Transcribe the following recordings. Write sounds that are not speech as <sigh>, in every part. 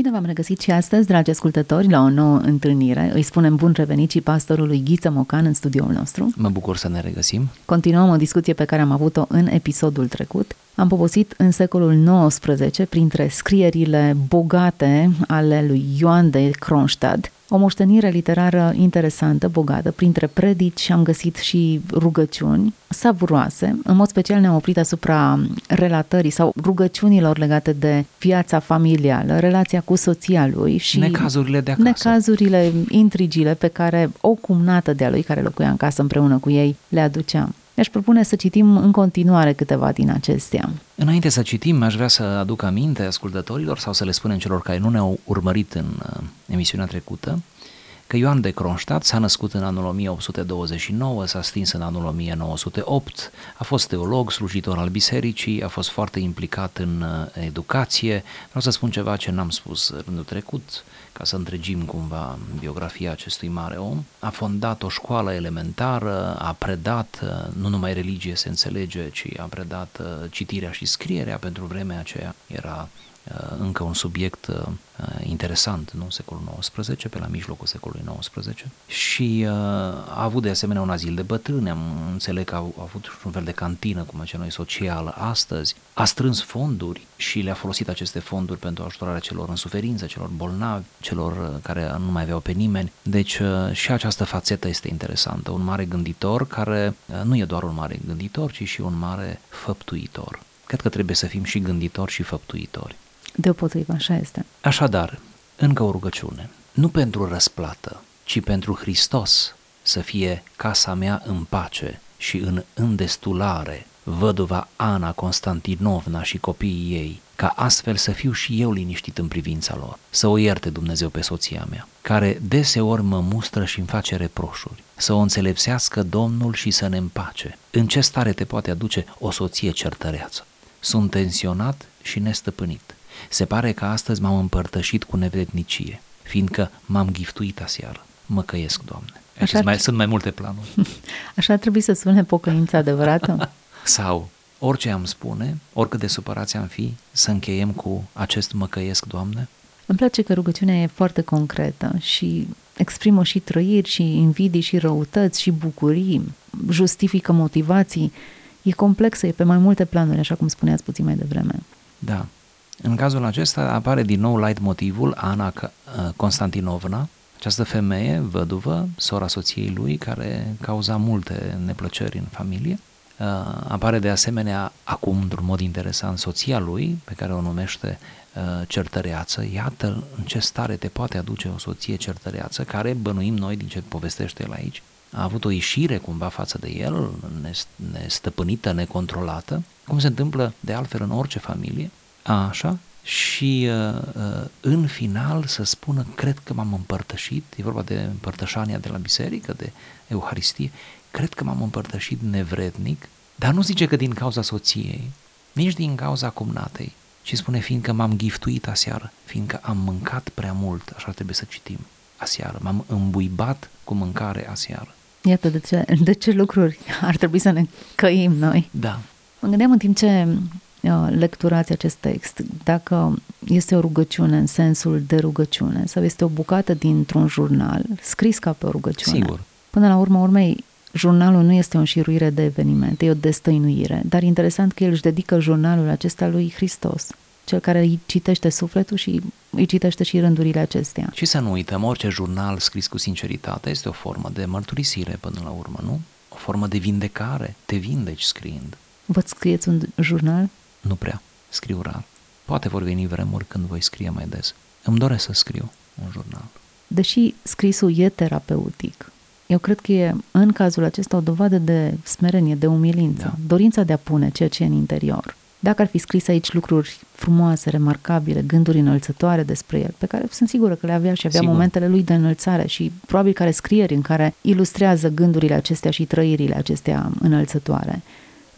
Bine v-am regăsit și astăzi, dragi ascultători, la o nouă întâlnire. Îi spunem bun revenit și pastorului Ghiță Mocan în studioul nostru. Mă bucur să ne regăsim. Continuăm o discuție pe care am avut-o în episodul trecut. Am poposit în secolul XIX printre scrierile bogate ale lui Ioan de Kronstadt, o moștenire literară interesantă, bogată, printre predici am găsit și rugăciuni savuroase. În mod special ne-am oprit asupra relatării sau rugăciunilor legate de viața familială, relația cu soția lui și Necazurile de acasă. necazurile, intrigile pe care o cumnată de-a lui care locuia în casă împreună cu ei le aducea. Mi-aș propune să citim în continuare câteva din acestea. Înainte să citim, aș vrea să aduc aminte ascultătorilor sau să le spunem celor care nu ne-au urmărit în uh, emisiunea trecută că Ioan de Kronstadt s-a născut în anul 1829, s-a stins în anul 1908, a fost teolog, slujitor al bisericii, a fost foarte implicat în uh, educație. Vreau să spun ceva ce n-am spus rândul trecut, ca să întregim cumva biografia acestui mare om. A fondat o școală elementară, a predat uh, nu numai religie se înțelege, ci a predat uh, citirea și scrierea pentru vremea aceea. Era uh, încă un subiect uh, interesant, nu? Secolul XIX, pe la mijlocul secolului XIX și uh, a avut de asemenea un azil de bătrâni, am înțeleg că a, a avut un fel de cantină, cum zicem noi, socială astăzi, a strâns fonduri și le-a folosit aceste fonduri pentru ajutorarea celor în suferință, celor bolnavi, celor uh, care nu mai aveau pe nimeni. Deci uh, și această fațetă este interesantă, un mare gânditor care uh, nu e doar un mare gânditor, ci și un mare făptuitor. Cred că trebuie să fim și gânditori și făptuitori. Deopotrivă, așa este. Așadar, încă o rugăciune. Nu pentru răsplată, ci pentru Hristos să fie casa mea în pace și în îndestulare, văduva Ana Constantinovna și copiii ei, ca astfel să fiu și eu liniștit în privința lor. Să o ierte Dumnezeu pe soția mea, care deseori mă mustră și îmi face reproșuri. Să o înțelepsească Domnul și să ne împace. În ce stare te poate aduce o soție certăreață? Sunt tensionat și nestăpânit. Se pare că astăzi m-am împărtășit cu nevrednicie, fiindcă m-am giftuit aseară. Mă căiesc, Doamne. Aici Așa- mai, sunt mai multe planuri. <laughs> Așa ar trebui să sune pocăința adevărată? <laughs> Sau orice am spune, oricât de supărați am fi, să încheiem cu acest mă căiesc, Doamne? Îmi place că rugăciunea e foarte concretă și exprimă și trăiri, și invidii, și răutăți, și bucurii, justifică motivații. E complexă, e pe mai multe planuri, așa cum spuneați puțin mai devreme. Da. În cazul acesta apare din nou light motivul Ana C- uh, Constantinovna, această femeie, văduvă, sora soției lui, care cauza multe neplăceri în familie. Uh, Apare de asemenea acum, într-un mod interesant, soția lui, pe care o numește uh, certăreață. Iată în ce stare te poate aduce o soție certăreață, care bănuim noi din ce povestește el aici, a avut o ieșire cumva față de el, nest- nestăpânită, necontrolată, cum se întâmplă de altfel în orice familie, așa, și uh, uh, în final să spună, cred că m-am împărtășit, e vorba de împărtășania de la biserică, de Euharistie, cred că m-am împărtășit nevrednic, dar nu zice că din cauza soției, nici din cauza cumnatei, ci spune fiindcă m-am giftuit aseară, fiindcă am mâncat prea mult, așa trebuie să citim, aseară, m-am îmbuibat cu mâncare aseară. Iată de ce, de ce lucruri ar trebui să ne căim noi. Da, Mă gândeam în timp ce uh, lecturați acest text, dacă este o rugăciune în sensul de rugăciune sau este o bucată dintr-un jurnal scris ca pe o rugăciune. sigur. Până la urmă urmei, jurnalul nu este o înșiruire de evenimente, e o destăinuire, dar interesant că el își dedică jurnalul acesta lui Hristos, cel care îi citește sufletul și îi citește și rândurile acestea. Și să nu uităm, orice jurnal scris cu sinceritate este o formă de mărturisire până la urmă, nu? O formă de vindecare, te vindeci scriind. Vă scrieți un jurnal? Nu prea, scriu rar. Poate vor veni vremuri când voi scrie mai des. Îmi doresc să scriu un jurnal. Deși scrisul e terapeutic, eu cred că e în cazul acesta o dovadă de smerenie, de umilință, Da. dorința de a pune ceea ce e în interior. Dacă ar fi scris aici lucruri frumoase, remarcabile, gânduri înălțătoare despre el, pe care sunt sigură că le avea și avea Sigur. momentele lui de înălțare și probabil care scrieri în care ilustrează gândurile acestea și trăirile acestea înălțătoare.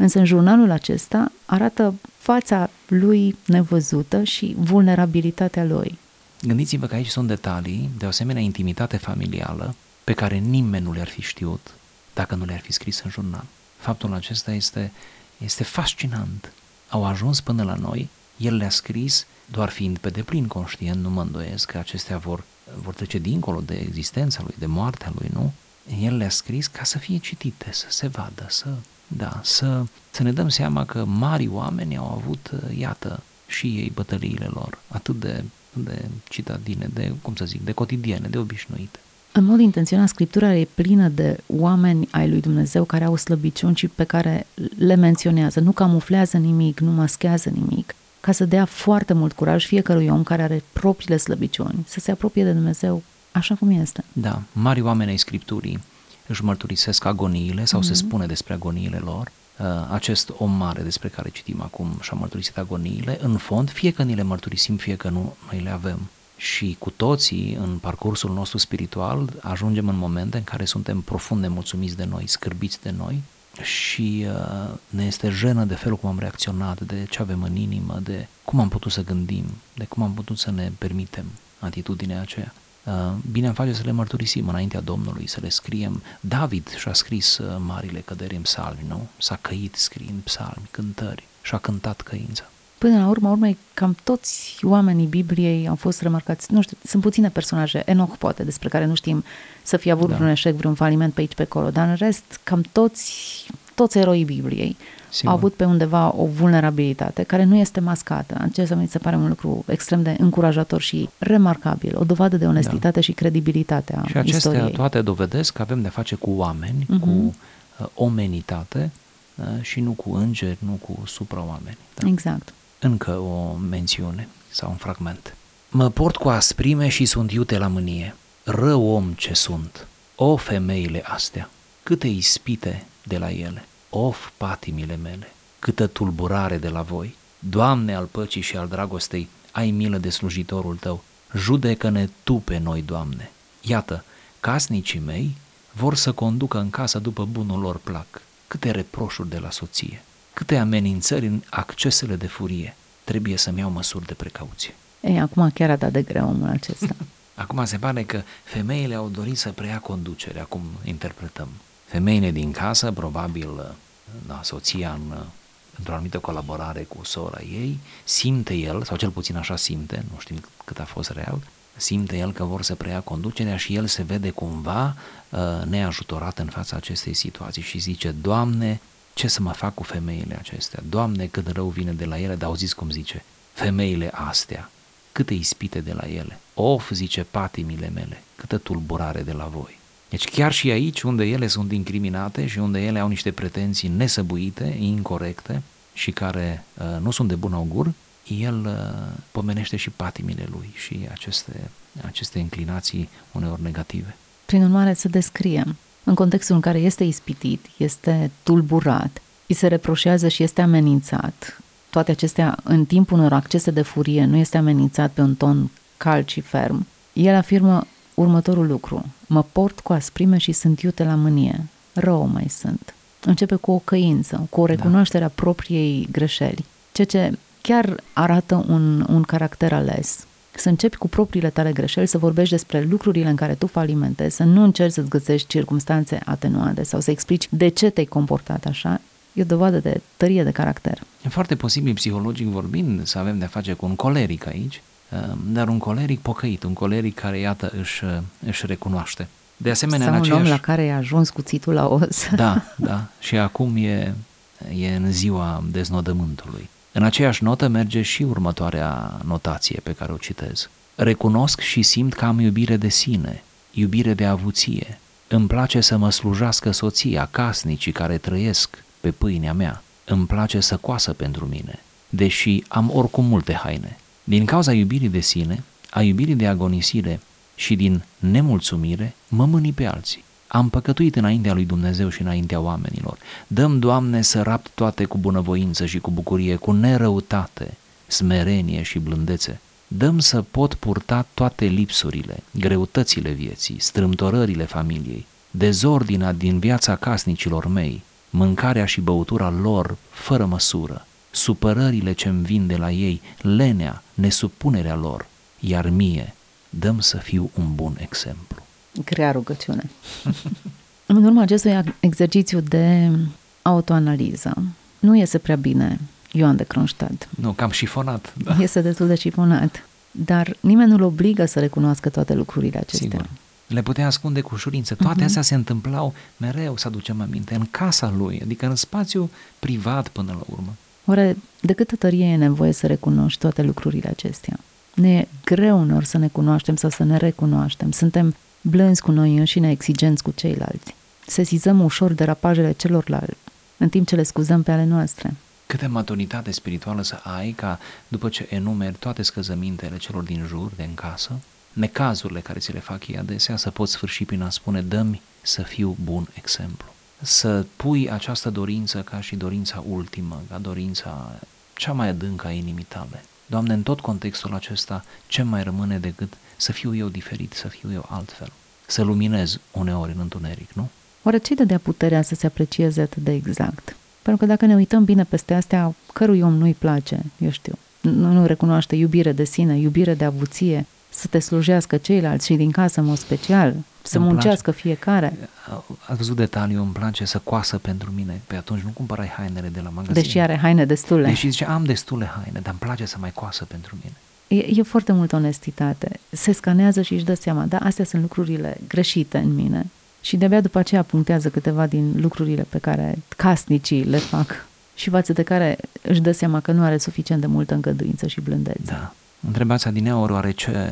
Însă în jurnalul acesta arată fața lui nevăzută și vulnerabilitatea lui. Gândiți-vă că aici sunt detalii de o asemenea intimitate familială pe care nimeni nu le-ar fi știut dacă nu le-ar fi scris în jurnal. Faptul acesta este, este fascinant. Au ajuns până la noi, el le-a scris doar fiind pe deplin conștient, nu mă îndoiesc că acestea vor, vor trece dincolo de existența lui, de moartea lui, nu? El le-a scris ca să fie citite, să se vadă, să, da, să, să ne dăm seama că mari oameni au avut, iată, și ei bătăliile lor, atât de, de citadine, de, cum să zic, de cotidiene, de obișnuite. În mod intenționat, Scriptura e plină de oameni ai lui Dumnezeu care au slăbiciuni și pe care le menționează. Nu camuflează nimic, nu maschează nimic, ca să dea foarte mult curaj fiecărui om care are propriile slăbiciuni să se apropie de Dumnezeu așa cum este. Da, mari oameni ai Scripturii își mărturisesc agoniile sau mm-hmm. se spune despre agoniile lor. Uh, acest om mare despre care citim acum și-a mărturisit agoniile, în fond, fie că ni le mărturisim, fie că nu, noi le avem și cu toții în parcursul nostru spiritual ajungem în momente în care suntem profund nemulțumiți de noi, scârbiți de noi și uh, ne este jenă de felul cum am reacționat, de ce avem în inimă, de cum am putut să gândim, de cum am putut să ne permitem atitudinea aceea. Uh, bine am face să le mărturisim înaintea Domnului, să le scriem. David și-a scris uh, marile căderi în psalmi, nu? S-a căit scriind psalmi, cântări și-a cântat căința. Până la urmă, urmei, cam toți oamenii Bibliei au fost remarcați. Nu știu, sunt puține personaje, Enoch poate, despre care nu știm să fie avut da. vreun eșec, vreun faliment pe aici, pe acolo, dar în rest, cam toți, toți eroii Bibliei Sigur. au avut pe undeva o vulnerabilitate care nu este mascată. Acesta mi se pare un lucru extrem de încurajator și remarcabil, o dovadă de onestitate da. și credibilitate a Și acestea istoriei. toate dovedesc că avem de face cu oameni, uh-huh. cu uh, omenitate uh, și nu cu îngeri, nu cu supraoameni. Da? Exact încă o mențiune sau un fragment. Mă port cu asprime și sunt iute la mânie. Rău om ce sunt. O femeile astea, câte ispite de la ele. Of patimile mele, câtă tulburare de la voi. Doamne al păcii și al dragostei, ai milă de slujitorul tău. Judecă-ne tu pe noi, Doamne. Iată, casnicii mei vor să conducă în casă după bunul lor plac. Câte reproșuri de la soție câte amenințări în accesele de furie. Trebuie să-mi iau măsuri de precauție. Ei, acum chiar a dat de greu omul acesta. <laughs> acum se pare că femeile au dorit să preia conducere, acum interpretăm. Femeile din casă, probabil da, soția în, într-o anumită colaborare cu sora ei, simte el, sau cel puțin așa simte, nu știm cât a fost real, simte el că vor să preia conducerea și el se vede cumva uh, neajutorat în fața acestei situații și zice, Doamne, ce să mă fac cu femeile acestea? Doamne, cât rău vine de la ele, dar auziți cum zice, femeile astea, câte ispite de la ele. Of, zice, patimile mele, câtă tulburare de la voi. Deci chiar și aici, unde ele sunt incriminate și unde ele au niște pretenții nesăbuite, incorrecte și care uh, nu sunt de bun augur, el uh, pomenește și patimile lui și aceste, aceste inclinații uneori negative. Prin urmare, să descriem. În contextul în care este ispitit, este tulburat, îi se reproșează și este amenințat, toate acestea în timpul unor accese de furie nu este amenințat pe un ton cald și ferm, el afirmă următorul lucru. Mă port cu asprime și sunt iute la mânie. Rău mai sunt. Începe cu o căință, cu o recunoaștere da. a propriei greșeli, ceea ce chiar arată un, un caracter ales să începi cu propriile tale greșeli, să vorbești despre lucrurile în care tu falimentezi, să nu încerci să-ți găsești circunstanțe atenuante sau să explici de ce te-ai comportat așa, e o dovadă de tărie de caracter. E foarte posibil, psihologic vorbind, să avem de-a face cu un coleric aici, uh, dar un coleric pocăit, un coleric care, iată, își, uh, își recunoaște. De asemenea, Sau în aceeași... un om la care a ajuns cuțitul la os. <laughs> Da, da. Și acum e, e în ziua deznodământului. În aceeași notă merge și următoarea notație pe care o citez. Recunosc și simt că am iubire de sine, iubire de avuție. Îmi place să mă slujească soția, casnicii care trăiesc pe pâinea mea. Îmi place să coasă pentru mine, deși am oricum multe haine. Din cauza iubirii de sine, a iubirii de agonisire și din nemulțumire, mă mâni pe alții. am păcătuit înaintea lui Dumnezeu și înaintea oamenilor. Dăm, Doamne, să rapt toate cu bunăvoință și cu bucurie, cu nerăutate, smerenie și blândețe. Dăm să pot purta toate lipsurile, greutățile vieții, strâmtorările familiei, dezordinea din viața casnicilor mei, mâncarea și băutura lor fără măsură, supărările ce-mi vin de la ei, lenea, nesupunerea lor, iar mie dăm să fiu un bun exemplu. Grea rugăciune. <laughs> în urma acestui exercițiu de autoanaliză, nu iese prea bine Ioan de Kronstadt. Nu, cam șifonat. Da. Este destul de șifonat. Dar nimeni nu-l obligă să recunoască toate lucrurile acestea. Sigur. Le putea ascunde cu ușurință. Toate uh-huh. astea se întâmplau mereu, să aducem aminte, în casa lui, adică în spațiu privat până la urmă. Oare de câtă tărie e nevoie să recunoști toate lucrurile acestea? Ne e greu unor să ne cunoaștem sau să ne recunoaștem. Suntem blânzi cu noi înșine, exigenți cu ceilalți. Sesizăm ușor derapajele celorlalți, în timp ce le scuzăm pe ale noastre. Câtă maturitate spirituală să ai ca, după ce enumeri toate scăzămintele celor din jur, de în casă, necazurile care ți le fac ei adesea, să poți sfârși prin a spune, dă să fiu bun exemplu. Să pui această dorință ca și dorința ultimă, ca dorința cea mai adâncă a inimii tale. Doamne, în tot contextul acesta, ce mai rămâne decât să fiu eu diferit, să fiu eu altfel, să luminez uneori în întuneric, nu? Oare ce dădea puterea să se aprecieze atât de exact? Pentru că dacă ne uităm bine peste astea, cărui om nu-i place, eu știu, nu, nu recunoaște iubire de sine, iubire de avuție, să te slujească ceilalți și din casă în mod special, să îmi muncească place. fiecare. Ați văzut detaliu, îmi place să coasă pentru mine. Pe atunci nu cumpărai hainele de la magazin. Deși are haine destule. Deși zice, am destule haine, dar îmi place să mai coasă pentru mine. E, e foarte multă onestitate. Se scanează și își dă seama, da, astea sunt lucrurile greșite în mine. Și de-abia după aceea punctează câteva din lucrurile pe care casnicii le fac și față de care își dă seama că nu are suficient de multă încăduință și blândețe. Da. Întrebați adineaori oare ce,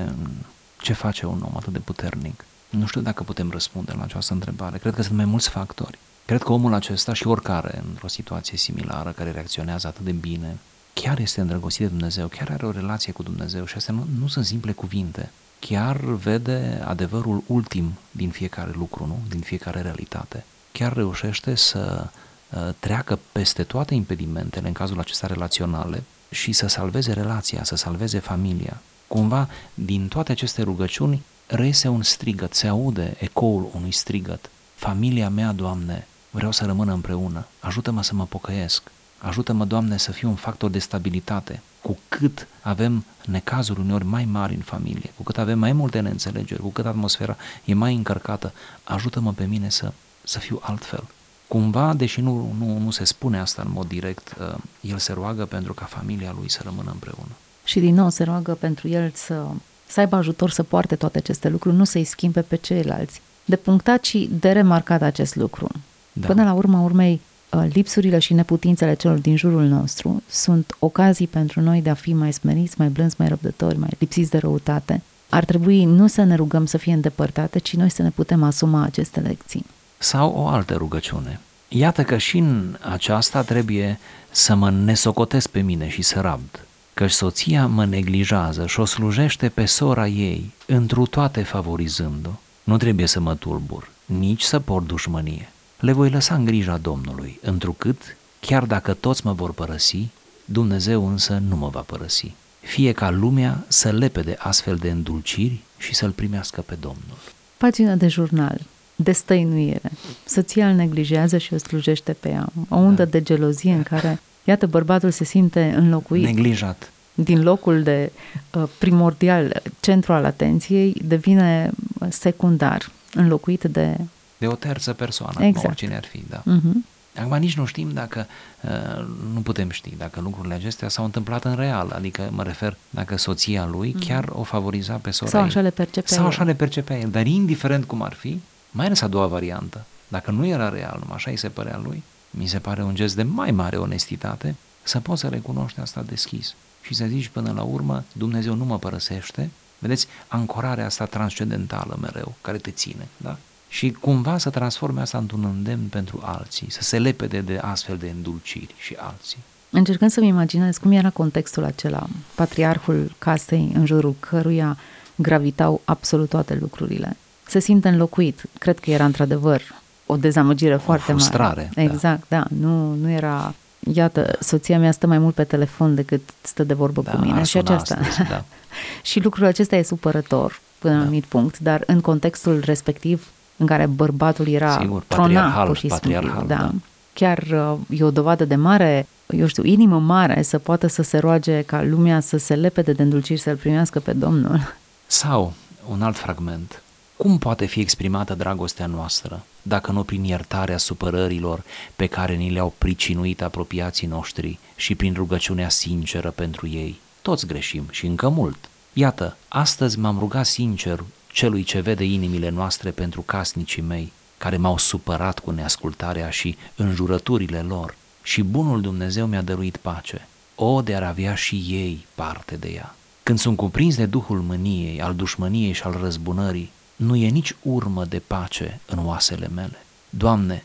ce face un om atât de puternic? Nu știu dacă putem răspunde la această întrebare. Cred că sunt mai mulți factori. Cred că omul acesta și oricare într-o situație similară care reacționează atât de bine, chiar este îndrăgostit de Dumnezeu, chiar are o relație cu Dumnezeu și astea nu, nu sunt simple cuvinte. Chiar vede adevărul ultim din fiecare lucru, nu? din fiecare realitate. Chiar reușește să uh, treacă peste toate impedimentele, în cazul acesta relaționale, și să salveze relația, să salveze familia. Cumva, din toate aceste rugăciuni, reiese un strigăt, se aude ecoul unui strigăt. Familia mea, Doamne, vreau să rămână împreună, ajută-mă să mă pocăiesc, ajută-mă, Doamne, să fiu un factor de stabilitate. Cu cât avem necazuri uneori mai mari în familie, cu cât avem mai multe neînțelegeri, cu cât atmosfera e mai încărcată, ajută-mă pe mine să, să fiu altfel, Cumva, deși nu, nu, nu se spune asta în mod direct, uh, el se roagă pentru ca familia lui să rămână împreună. Și din nou se roagă pentru el să, să aibă ajutor să poarte toate aceste lucruri, nu să-i schimbe pe ceilalți. De punctat și de remarcat acest lucru. Da. Până la urma urmei, uh, lipsurile și neputințele celor din jurul nostru sunt ocazii pentru noi de a fi mai smeriți, mai blânzi, mai răbdători, mai lipsiți de răutate. Ar trebui nu să ne rugăm să fie îndepărtate, ci noi să ne putem asuma aceste lecții sau o altă rugăciune. Iată că și în aceasta trebuie să mă nesocotesc pe mine și să rabd, căci soția mă neglijează și o slujește pe sora ei, întru toate favorizând-o. Nu trebuie să mă tulbur, nici să port dușmănie. Le voi lăsa în grija Domnului, întrucât, chiar dacă toți mă vor părăsi, Dumnezeu însă nu mă va părăsi. Fie ca lumea să lepede astfel de îndulciri și să-L primească pe Domnul. Pagina de jurnal destăinuire. Soția îl neglijează și o slujește pe ea. O undă da. de gelozie în care, iată, bărbatul se simte înlocuit. Neglijat. Din locul de uh, primordial, centru al atenției, devine secundar, înlocuit de... De o terță persoană, exact. oricine ar fi, da. Uh-huh. Acum nici nu știm dacă, uh, nu putem ști dacă lucrurile acestea s-au întâmplat în real, adică mă refer dacă soția lui uh-huh. chiar o favoriza pe sora Sau așa le percepea Sau așa le percepea el, dar indiferent cum ar fi, mai ales a doua variantă, dacă nu era real, numai așa îi se părea lui, mi se pare un gest de mai mare onestitate să poți să recunoști asta deschis și să zici până la urmă, Dumnezeu nu mă părăsește, vedeți, ancorarea asta transcendentală mereu, care te ține, da? Și cumva să transforme asta într-un îndemn pentru alții, să se lepede de astfel de îndulciri și alții. Încercând să-mi imaginez cum era contextul acela, patriarhul casei în jurul căruia gravitau absolut toate lucrurile se simte înlocuit. Cred că era într-adevăr o dezamăgire foarte frustrare, mare. da. Exact, da. Nu, nu era... Iată, soția mea stă mai mult pe telefon decât stă de vorbă Da, cu mine ar și suna aceasta. astăzi, da. <laughs> și lucrul acesta e supărător până la Da. un anumit punct, dar în contextul respectiv în care bărbatul era Sigur, trona patriarhal, pur și simplu, patriarhal, da. da. Chiar uh, e o dovadă de mare, eu știu, inimă mare să poată să se roage ca lumea să se lepede de îndulciri să-L primească pe Domnul. Sau, un alt fragment, cum poate fi exprimată dragostea noastră dacă nu prin iertarea supărărilor pe care ni le-au pricinuit apropiații noștri și prin rugăciunea sinceră pentru ei? Toți greșim și încă mult. Iată, astăzi m-am rugat sincer celui ce vede inimile noastre pentru casnicii mei, care m-au supărat cu neascultarea și înjurăturile lor, și bunul Dumnezeu mi-a dăruit pace. O, de ar avea și ei parte de ea. Când sunt cuprins de duhul mâniei, al dușmăniei și al răzbunării, nu e nici urmă de pace în oasele mele. Doamne,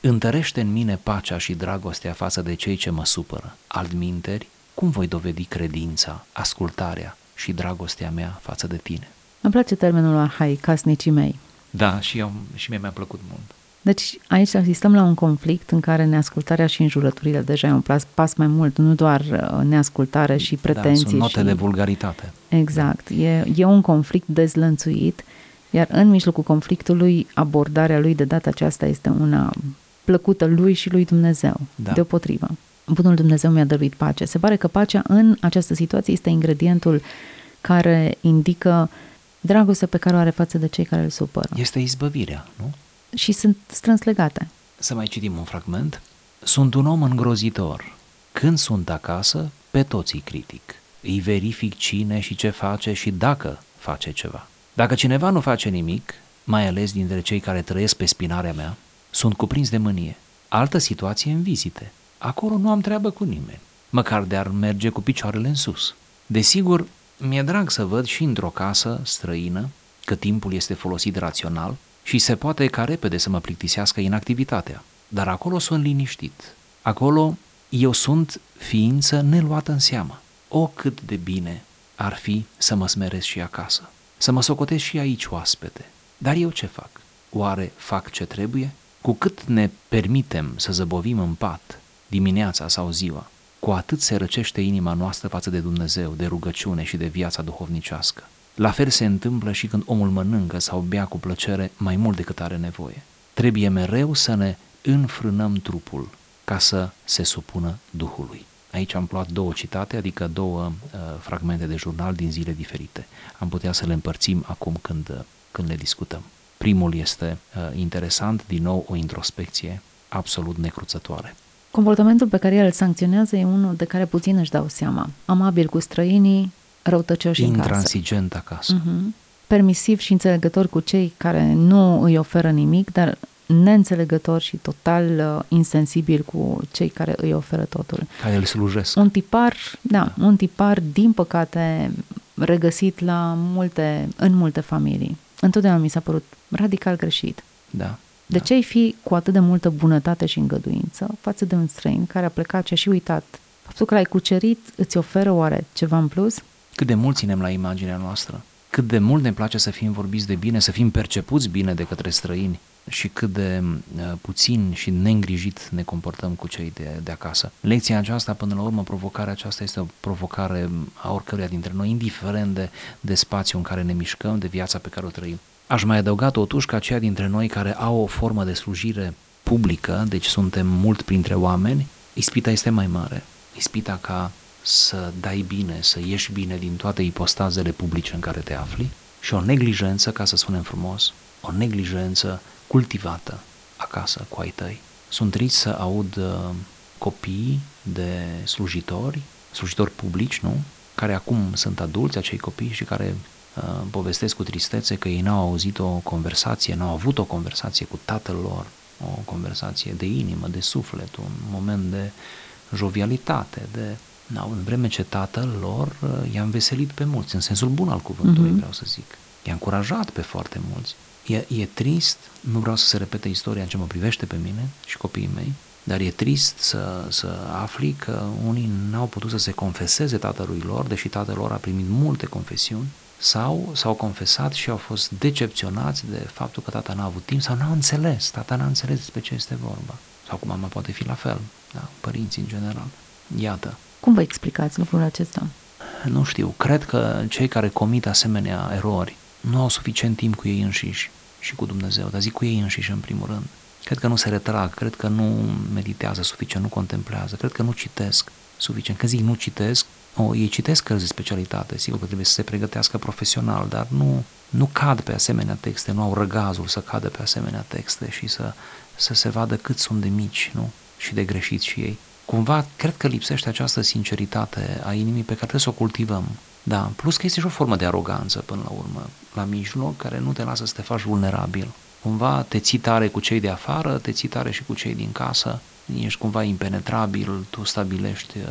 întărește în mine pacea și dragostea față de cei ce mă supără. Altminteri, cum voi dovedi credința, ascultarea și dragostea mea față de tine? Îmi place termenul arhaic, casnicii mei. Da, și, eu, și mie mi-a plăcut mult. Deci aici asistăm la un conflict în care neascultarea și înjurăturile deja e un pas, pas mai mult, nu doar uh, neascultare și pretenții. da, sunt note și... de vulgaritate. Exact. E, e un conflict dezlănțuit, iar în mijlocul conflictului, abordarea lui de data aceasta este una plăcută lui și lui Dumnezeu, Da. deopotrivă. Bunul Dumnezeu mi-a dăruit pace. Se pare că pacea în această situație este ingredientul care indică dragostea pe care o are față de cei care îl supără. Este izbăvirea, nu? Și sunt strâns legate. Să mai citim un fragment. Sunt un om îngrozitor. Când sunt acasă, pe toți îi critic. Îi verific cine și ce face și dacă face ceva. Dacă cineva nu face nimic, mai ales dintre cei care trăiesc pe spinarea mea, sunt cuprins de mânie. Altă situație în vizite. Acolo nu am treabă cu nimeni, măcar de ar merge cu picioarele în sus. Desigur, mi-e drag să văd și într-o casă străină că timpul este folosit rațional și se poate ca repede să mă plictisească inactivitatea. Dar acolo sunt liniștit. Acolo eu sunt ființă neluată în seamă. O, cât de bine ar fi să mă smeresc și acasă, să mă socotesc și aici oaspete. Dar eu ce fac? Oare fac ce trebuie? Cu cât ne permitem să zăbovim în pat, dimineața sau ziua, cu atât se răcește inima noastră față de Dumnezeu, de rugăciune și de viața duhovnicească. La fel se întâmplă și când omul mănâncă sau bea cu plăcere mai mult decât are nevoie. Trebuie mereu să ne înfrânăm trupul ca să se supună Duhului. Aici am luat două citate, adică două uh, fragmente de jurnal din zile diferite. Am putea să le împărțim acum când, uh, când le discutăm. Primul este uh, interesant, din nou o introspecție absolut necruțătoare. Comportamentul pe care el îl sancționează e unul de care puțin își dau seama. Amabil cu străinii, răutăcioși în casă. Intransigent acasă. Mhm. Permisiv și înțelegător cu cei care nu îi oferă nimic, dar neînțelegător și total uh, insensibil cu cei care îi oferă totul. Care îl slujesc. Un tipar, da, un tipar, din păcate, regăsit la multe, în multe familii. Întotdeauna mi s-a părut radical greșit. Da. De da. ce ai fi cu atât de multă bunătate și îngăduință față de un străin care a plecat și a și uitat? Faptul că l-ai cucerit îți oferă oare ceva în plus? Cât de mult ținem la imaginea noastră, cât de mult ne place să fim vorbiți de bine, să fim percepuți bine de către străini și cât de uh, puțin și neîngrijit ne comportăm cu cei de, de acasă. Lecția aceasta, până la urmă, provocarea aceasta este o provocare a oricăruia dintre noi, indiferent de, de spațiu în care ne mișcăm, de viața pe care o trăim. Aș mai adăuga totuși că aceia dintre noi care au o formă de slujire publică, deci suntem mult printre oameni, ispita este mai mare. Ispita ca să dai bine, să ieși bine din toate ipostazele publice în care te afli și o neglijență, ca să spunem frumos, o neglijență cultivată acasă cu ai tăi. Sunt trist să aud uh, copii de slujitori, slujitori publici, nu? Care acum sunt adulți, acei copii și care uh, povestesc cu tristețe că ei n-au auzit o conversație, n-au avut o conversație cu tatăl lor, o conversație de inimă, de suflet, un moment de jovialitate, de Da, în vreme ce tatăl lor uh, i-a înveselit pe mulți, în sensul bun al cuvântului, Mhm. vreau să zic. I-a încurajat pe foarte mulți. E, e trist, nu vreau să se repete istoria în ce mă privește pe mine și copiii mei, dar e trist să, să afli că unii n-au putut să se confeseze tatălui lor, deși tatăl lor a primit multe confesiuni, sau s-au confesat și au fost decepționați de faptul că tata n-a avut timp sau n-a înțeles, tata n-a înțeles despre ce este vorba. Sau cu mama poate fi la fel, da, părinții în general. Iată. Cum vă explicați lucrul acesta? Nu știu, cred că cei care comit asemenea erori nu au suficient timp cu ei înșiși și cu Dumnezeu, dar zic cu ei înșiși în primul rând. Cred că nu se retrag, cred că nu meditează suficient, nu contemplează, cred că nu citesc suficient. Când zic nu citesc, o, ei citesc cărți de specialitate, sigur că trebuie să se pregătească profesional, dar nu, nu cad pe asemenea texte, nu au răgazul să cadă pe asemenea texte și să, să se vadă cât sunt de mici nu? și de greșiți și ei. Cumva, cred că lipsește această sinceritate a inimii pe care trebuie să o cultivăm. Da, plus că este și o formă de aroganță până la urmă, la mijloc, care nu te lasă să te faci vulnerabil. Cumva te ții tare cu cei de afară, te ții tare și cu cei din casă, ești cumva impenetrabil, tu stabilești uh,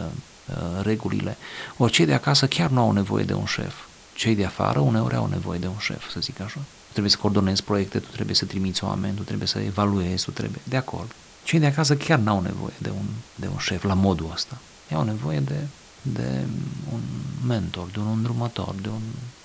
uh, regulile. Ori cei de acasă chiar nu au nevoie de un șef. Cei de afară uneori au nevoie de un șef, să zic așa. Tu trebuie să coordonezi proiecte, tu trebuie să trimiți oameni, tu trebuie să evaluezi, tu trebuie... De acord. Cei de acasă chiar n-au nevoie de un, de un șef la modul ăsta. Ei au nevoie de, de un mentor, de un îndrumător, de, un,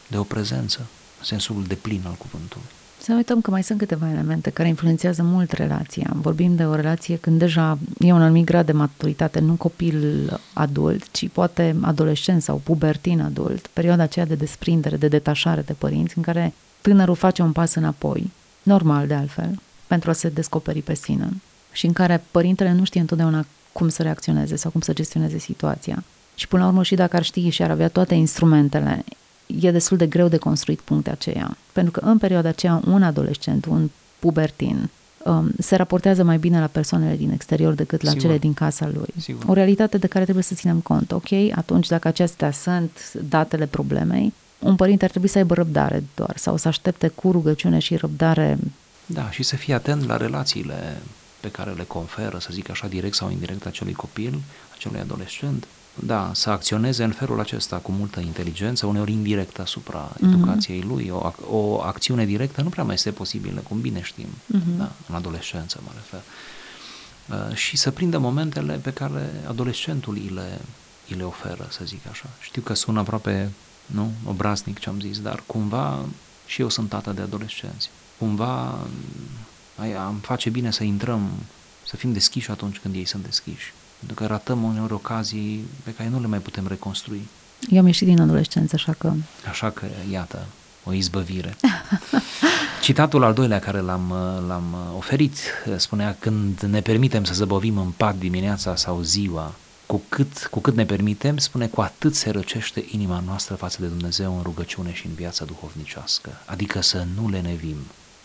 de o prezență, în sensul de plin al cuvântului. Să nu uităm că mai sunt câteva elemente care influențează mult relația. Vorbim de o relație când deja e un anumit grad de maturitate, nu copil adult, ci poate adolescent sau pubertin adult, perioada aceea de desprindere, de detașare de părinți, în care tânărul face un pas înapoi, normal de altfel, pentru a se descoperi pe sine și în care părintele nu știe întotdeauna cum să reacționeze sau cum să gestioneze situația. Și până la urmă și dacă ar ști și ar avea toate instrumentele, e destul de greu de construit punctul aceea. Pentru că în perioada aceea un adolescent, un pubertin, um, se raportează mai bine la persoanele din exterior decât la Sigur. cele din casa lui. Sigur. O realitate de care trebuie să ținem cont. Ok, atunci dacă acestea sunt datele problemei, un părinte ar trebui să aibă răbdare doar sau să aștepte cu rugăciune și răbdare. Da, și să fie atent la relațiile pe care le conferă, să zic așa, direct sau indirect acelui copil, acelui adolescent, da, să acționeze în felul acesta cu multă inteligență, uneori indirect asupra mm-hmm. educației lui. O, o acțiune directă nu prea mai este posibilă, cum bine știm, mm-hmm. da, în adolescență mă refer. Uh, și să prindă momentele pe care adolescentul îi le, îi le oferă, să zic așa. Știu că sună aproape, nu, obraznic ce am zis, dar cumva și eu sunt tată de adolescenți. Cumva am face bine să intrăm, să fim deschiși atunci când ei sunt deschiși. Pentru că ratăm uneori ocazii pe care nu le mai putem reconstrui. Eu am ieșit din adolescență, așa că... Așa că, iată, o izbăvire. <laughs> Citatul al doilea care l-am, l-am oferit spunea când ne permitem să zăbovim în pat dimineața sau ziua, cu cât, cu cât ne permitem, spune, cu atât se răcește inima noastră față de Dumnezeu în rugăciune și în viața duhovnicească, adică să nu le nevim.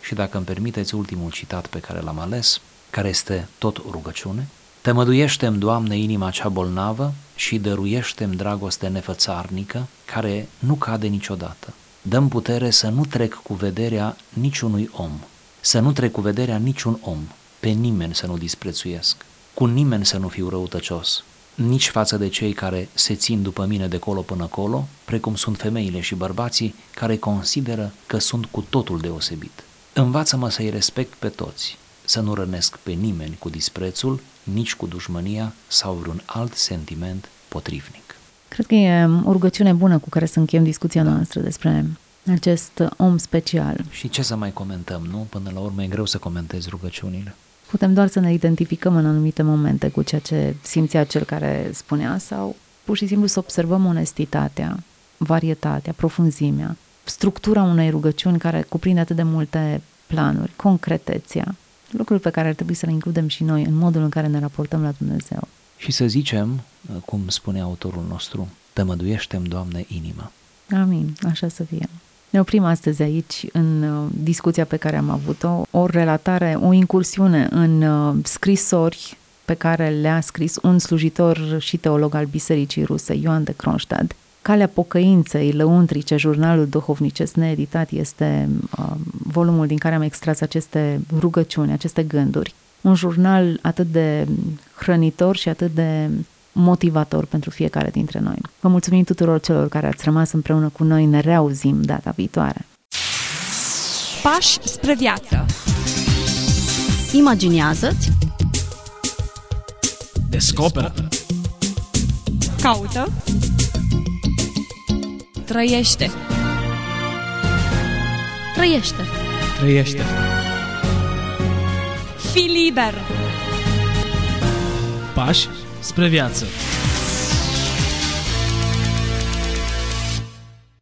Și dacă îmi permiteți ultimul citat pe care l-am ales, care este tot rugăciune, Tămăduiește-mi, Doamne, inima cea bolnavă și dăruiește-mi dragoste nefățarnică care nu cade niciodată. Dăm putere să nu trec cu vederea niciunui om, să nu trec cu vederea niciun om, pe nimeni să nu disprețuiesc, cu nimeni să nu fiu răutăcios, nici față de cei care se țin după mine de colo până colo, precum sunt femeile și bărbații care consideră că sunt cu totul deosebit. Învață-mă să-i respect pe toți, să nu rănesc pe nimeni cu disprețul, nici cu dușmânia sau vreun alt sentiment potrivnic. Cred că e o rugăciune bună cu care să încheiem discuția noastră despre acest om special. Și ce să mai comentăm, nu? Până la urmă e greu să comentezi rugăciunile. Putem doar să ne identificăm în anumite momente cu ceea ce simțea cel care spunea sau pur și simplu să observăm onestitatea, varietatea, profunzimea, structura unei rugăciuni care cuprinde atât de multe planuri, concretețea, lucruri pe care ar trebui să le includem și noi în modul în care ne raportăm la Dumnezeu. Și să zicem, cum spune autorul nostru, tămăduiește-mi, Doamne, inima. Amin, așa să fie. Ne oprim astăzi aici în uh, discuția pe care am avut-o, o relatare, o incursiune în uh, scrisori pe care le-a scris un slujitor și teolog al Bisericii Ruse, Ioan de Kronstadt, Calea pocăinței lăuntrice, jurnalul duhovnicesc needitat, este uh, volumul din care am extras aceste rugăciuni, aceste gânduri. Un jurnal atât de hrănitor și atât de motivator pentru fiecare dintre noi. Vă mulțumim tuturor celor care ați rămas împreună cu noi, ne reauzim data viitoare. Pași spre viață Imaginează-ți Descoperă Caută Trăiește. Trăiește. Trăiește. Fii liber. Pași spre viață.